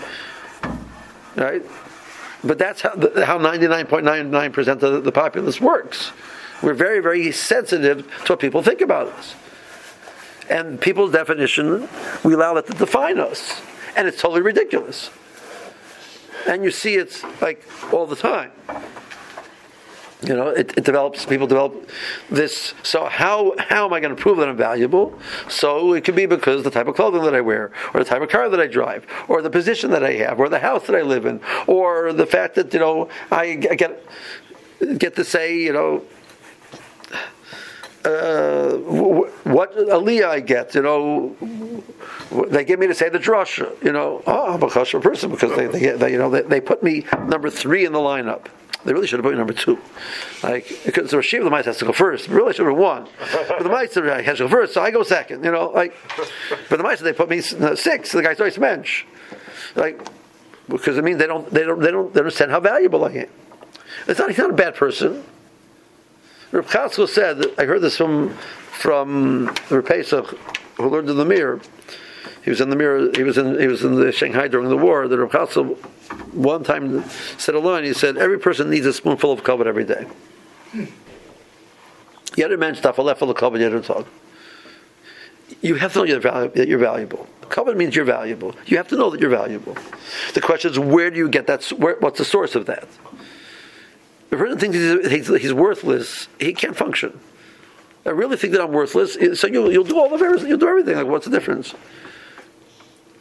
Right? But that's how, how 99.99% of the, populace works. We're very, very sensitive to what people think about us. And people's definition, we allow that to define us. And it's totally ridiculous. And you see it like all the time. You know, it, it, develops. People develop this. So how how am I going to prove that I'm valuable? So it could be because the type of clothing that I wear, or the type of car that I drive, or the position that I have, or the house that I live in, or the fact that you know I, get get to say you know uh, what aliyah I get, you know, they give me to say the drasha, you know, oh, I'm a kosher person because they, they, they you know, they, they, put me number three in the lineup. They really should have put me number two. Like, because the Rashiv, the Mice has to go first. Really should have won. But the Mice has to go first, so I go second, you know, like, but the Mice, they put me six, the guy's always mensch. Like, because it means they don't, they don't, they don't, they don't understand how valuable I am. It's not, he's not a bad person. Reb Chatzkel said, I heard this from, from Reb Pesach, who learned in the Mir. He was in the Mir. He was in. He was in the Shanghai during the war. The Reb Chatzkel one time said a line. He said, "Every person needs a spoonful of kavod every day." Yet a man stuff a level of kavod yet talk. You have to know you're. That you're valuable. Kavod means you're valuable. You have to know that you're valuable. The question is, where do you get that? Where, what's the source of that? A person thinks he's, he's, he's worthless, he can't function. I really think that I'm worthless. So you'll, you'll do all of everything. You'll do everything. Like, what's the difference?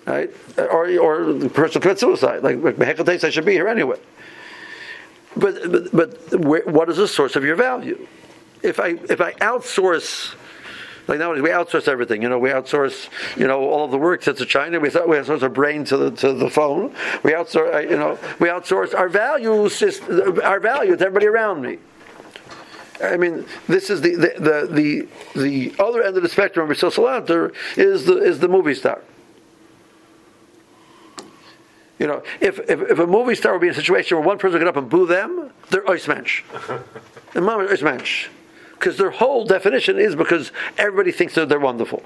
right? Or, or the person commits suicide. Like, like I should be here anyway. But, but, but where, what is the source of your value? If I, if I outsource, like nowadays we outsource everything. You know, we outsource, you know, all of the work to China. We, we outsource our brain to the to the phone. We outsource, uh, you know, we outsource our value system, our value to everybody around me. I mean, this is the the the the, the other end of the spectrum of social Salanter is the is the movie star. You know, if, if, if a movie star would be in a situation where one person would get up and boo them, they're oismensch. and mama is oismensch. Because their whole definition is because everybody thinks that they're wonderful.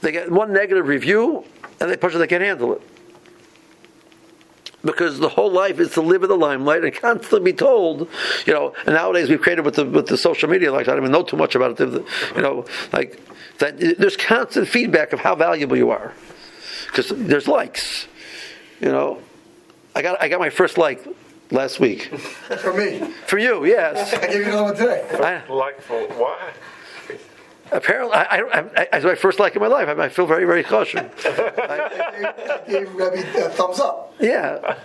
They get one negative review and they push it, they can't handle it. Because the whole life is to live in the limelight and constantly be told, you know. And nowadays we've created with the with the social media, like I don't even know too much about it. You know, like that. There's constant feedback of how valuable you are, because there's likes. You know, I got I got my first like last week. For me. For you, yes. I gave you another one today. I, Like for why? Apparently, I, I, I, I, my first like in my life. I, I feel very, very cautious. I gave, gave Rebbe a thumbs up. Yeah,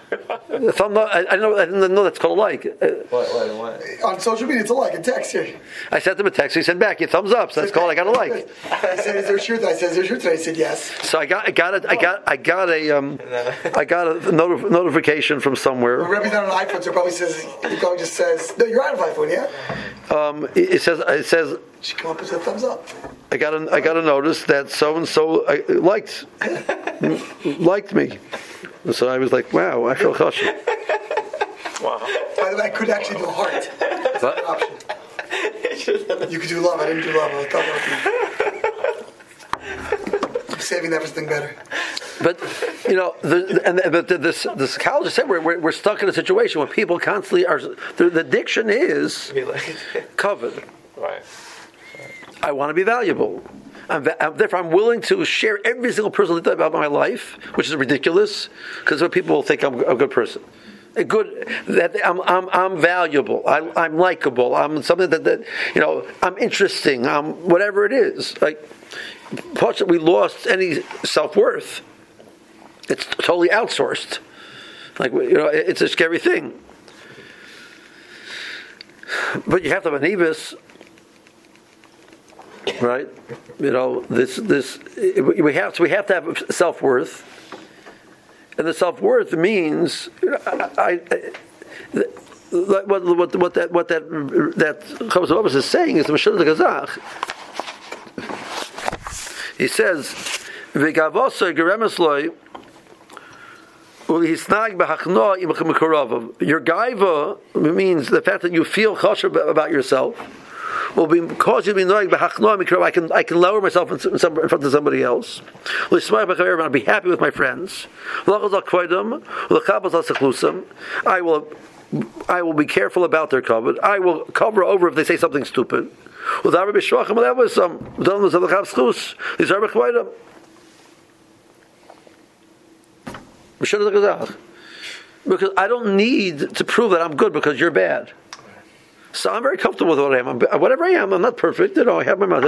the thumb up, I, I know. I didn't know that's called a like. Uh, What, what, what? On social media, it's a like, a text here. I sent him a text. He sent back, "Your thumbs up." So that's called I got a like. I said, is there a shirt? I said, is there a shirt today? He said, yes. So I got, I got it. I got, I got a, um, I got a notif- notification from But somewhere. Rebbe's not on iPhone, so it probably says, it probably just says, no, you're on an iPhone, yeah? Um, it it says, it says, She come up with a thumbs up. I got a, I got a notice that so and so liked, liked me. So I was like, wow, I feel cautious. Wow. By the way, I could actually do a heart. That's an option. You could do love. I didn't do love. I thought about it. I'm saving that for something better. But you know, the, and but the, this the psychologist said we're, we're, we're stuck in a situation where people constantly are. The, the addiction is covered. Right. I want to be valuable. I'm, therefore, I'm willing to share every single personal detail about my life, which is ridiculous, because people will think I'm a good person. A good that I'm, I'm, I'm valuable. I, I'm likable. I'm something that, that you know. I'm interesting. I'm whatever it is. Like, plus we lost any self worth. It's totally outsourced. Like you know, it's a scary thing. But you have to have an Evis right? You know, this this we have to we have to have self worth, and the self worth means I. I what, what, what that what that that Chavis is saying is the Mashal Gazach. He says, "V'gavosa geremesloi u'hisnag b'hachno im chemikorovav." Your gaiva means the fact that you feel choshev about yourself will be to be knowing I can I can lower myself in, some, in front of somebody else. I'll be happy with my friends. I will I will be careful about their cover. I will cover over if they say something stupid. Um, are because I don't need to prove that I'm good because you're bad. So I'm very comfortable with what I am. I'm, whatever I am, I'm not perfect. You know, I have my mouth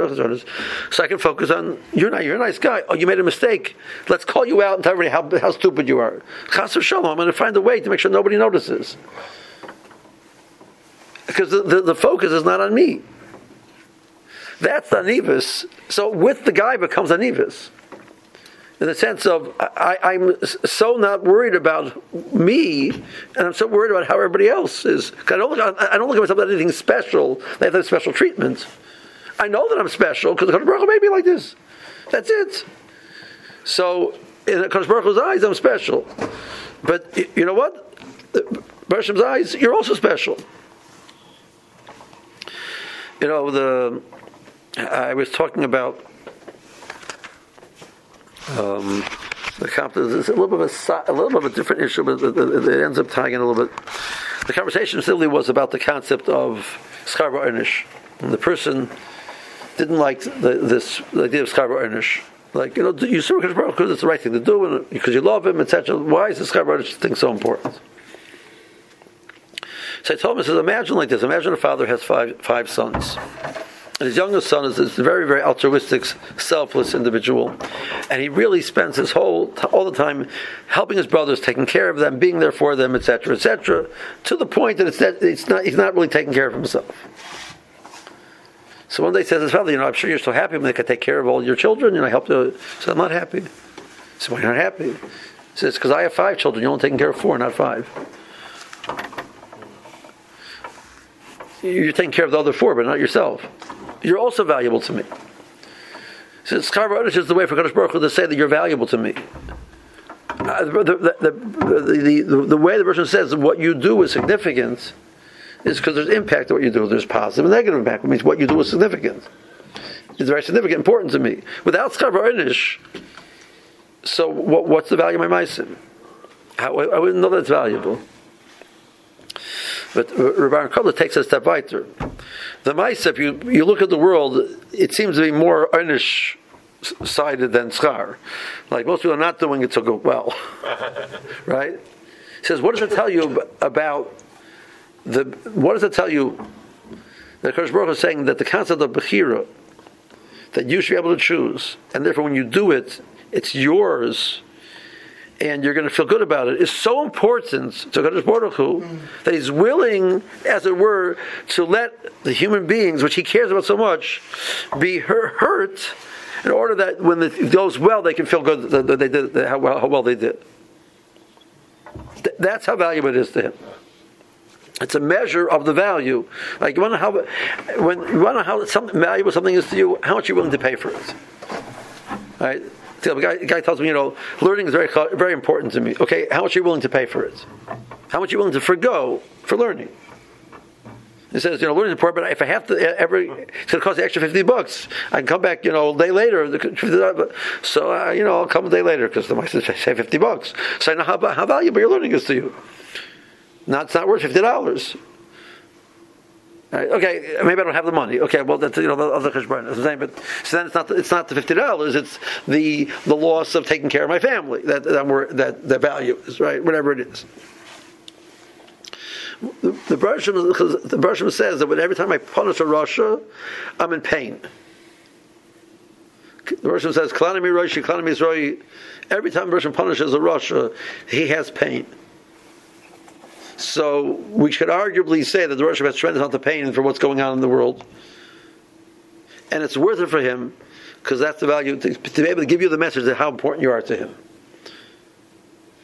so I can focus on you're not. You're a nice guy. Oh, you made a mistake. Let's call you out and tell everybody how, how stupid you are. Chas shalom. I'm going to find a way to make sure nobody notices. Because the, the, the focus is not on me. That's the anivus. So with the guy becomes anivus in the sense of I, am so not worried about me, and I'm so worried about how everybody else is. I don't, look, I don't look at myself as anything special. They have special treatment. I know that I'm special because the Baruch made me like this. That's it. So in Kodesh Baruch Hu's eyes, I'm special. But you know what? Baruch eyes, you're also special. You know the. I was talking about um, the it's a little bit of a, a little bit of a different issue, but it, ends up tying in a little bit. The conversation simply was about the concept of schar einish. The person didn't like the, this the idea of schar einish. Like you know, you serve Baruch because it's the right thing to do, and because you love him, etc. Why is the schar einish thing so important? So I told him, I says, imagine like this: imagine a father has five five sons. And his youngest son is this very, very altruistic, selfless individual. And he really spends his whole, all the time helping his brothers, taking care of them, being there for them, etc., etc., to the point that it's, that it's not, he's not really taking care of himself. So one day he says to his father, you know, I'm sure you're so happy when they can take care of all your children. You know, I help you. So I'm not happy. So why not happy? He says, because I have five children. You're only taking care of four, not five. you're taking care of the other four, but not yourself. You're also valuable to me. So Skar is the way for Kadosh Baruch Hu to say that you're valuable to me. Uh, the, the, the, the, the, way the person says what you do is significant is because there's impact to what you do. There's positive and negative impact, which means what you do is significant. It's very significant, important to me. Without Skar so what, what's the value of my meisim? How, I wouldn't know that it's valuable. But Rabbi Kula takes a step weiter. The mice, if you, you look at the world, it seems to be more earnish sided than schar. Like most people are not doing it so good, well. right? He says, what does it tell you about the, what does it tell you? The Kodesh Baruch is saying that the concept of Bechira, that you should be able to choose, and therefore when you do it, it's yours and you're going to feel good about it is so important to Kadosh Baruch Hu mm. that He's willing, as it were, to let the human beings, which He cares about so much, be hurt in order that when it goes well, they can feel good that they did how well, how well they did. That's how valuable it is to Him. It's a measure of the value. Like you want to how when you want to how something valuable something is to you, how much you're you willing to pay for it? Right? The guy, the guy tells me, you know, learning is very, very important to me. Okay, how much are you willing to pay for it? How much are you willing to forego for learning? He says, you know, learning is important, but if I have to every, it's going to cost the extra fifty bucks. I can come back, you know, a day later. So, uh, you know, I'll come a day later because the mice say fifty bucks. So I know how, how valuable your learning is to you. Not, it's not worth fifty dollars. Right, okay, uh, maybe I don't have the money. Okay, well that's you know the other cheshbon. It's the same, but so then it's not the, it's not the fifty dollars. It's the the loss of taking care of my family that that that the value is right. Whatever it is. The, the the says that every time I punish a rasha, I'm in pain. The Bershom says, "Klanami Roshi, Klanami Israeli." Every time person punishes a rasha, he has pain. So we should arguably say that the Rosh has tremendous amount of pain for what's going on in the world. And it's worth it for him because that's the value to, to, be able to give you the message of how important you are to him.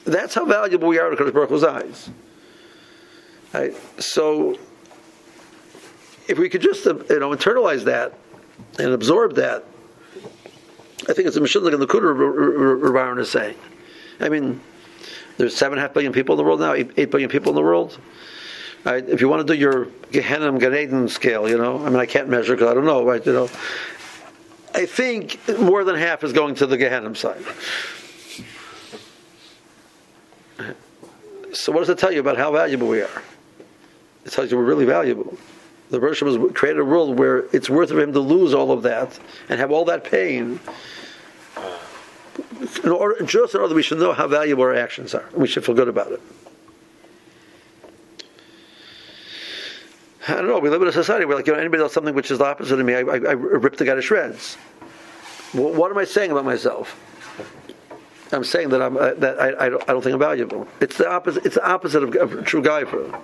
That's how valuable we are to Kodesh Baruch Hu's eyes. Right? So if we could just uh, you know internalize that and absorb that, I think it's a machine like in the Kudur Rabban is saying. I mean, there's seven and a half billion people in the world now, eight, eight billion people in the world. Right? If you want to do your Gehenna Gan scale, you know, I mean, I can't measure because I don't know, right? You know, I think more than half is going to the Gehenna side. So, what does it tell you about how valuable we are? It tells you we're really valuable. The Rosh has created a world where it's worth for him to lose all of that and have all that pain in order, just in order we should know how valuable our actions are. We should feel good about it. I don't know. We live in a society where, like, you know, anybody does something which is the opposite of me, I, I, I rip the guy to shreds. What am I saying about myself? I'm saying that I'm uh, that I, I, don't, I don't think I'm valuable. It's the opposite. It's the opposite of, of true guy for.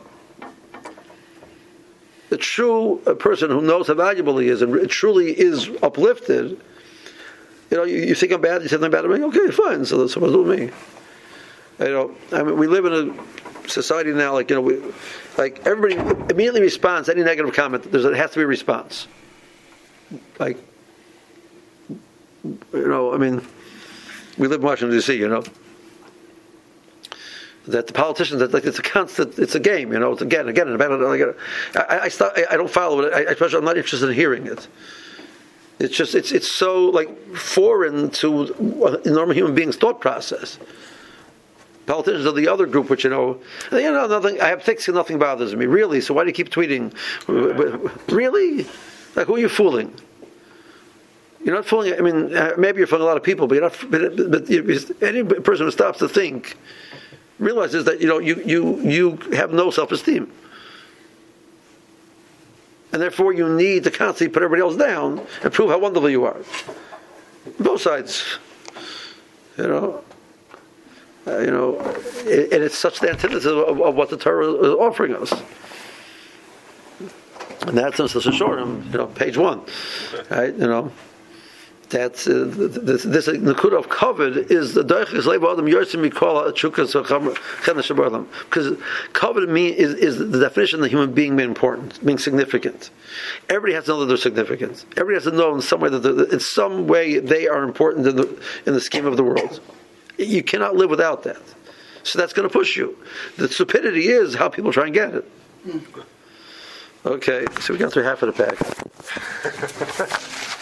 The true person who knows how valuable he is and truly is uplifted you know, you, you think I'm bad, you say I'm bad, I'm like, okay, fine, so that's what's with me. You know, I mean, we live in a society now, like, you know, we, like, everybody immediately responds any negative comment, there's, it has to be a response. Like, you know, I mean, we live in Washington, D.C., you know that the politicians that like it's a constant it's a game you know it's again again and again I, I, I, I, I don't follow it I, especially I'm not interested in hearing it it's just it's it's so like foreign to a normal human beings' thought process. Politicians are the other group, which you know, you know, nothing. I have thick skin, nothing bothers me. Really? So why do you keep tweeting? Really? Like who are you fooling? You're not fooling. I mean, uh, maybe you're fooling a lot of people, but you're not. But, but any person who stops to think realizes that you know you you you have no self-esteem and therefore you need to constantly put everybody else down and prove how wonderful you are. Both sides, you know. Uh, you know, and it's such the antithesis of, of, what the Torah is offering us. And that's in Sishorim, you know, page one, right? You know, that uh, this, this nakuda of kavod is the doiches leiv adam yorsim mikol chukas chenesh because kavod mean is, is the definition of the human being being important, being significant. Everybody has to know that they're significant. Everybody has to know in some way that in some way they are important in the in the scheme of the world. You cannot live without that. So that's going to push you. The stupidity is how people try and get it. Okay, so we got through half of the pack.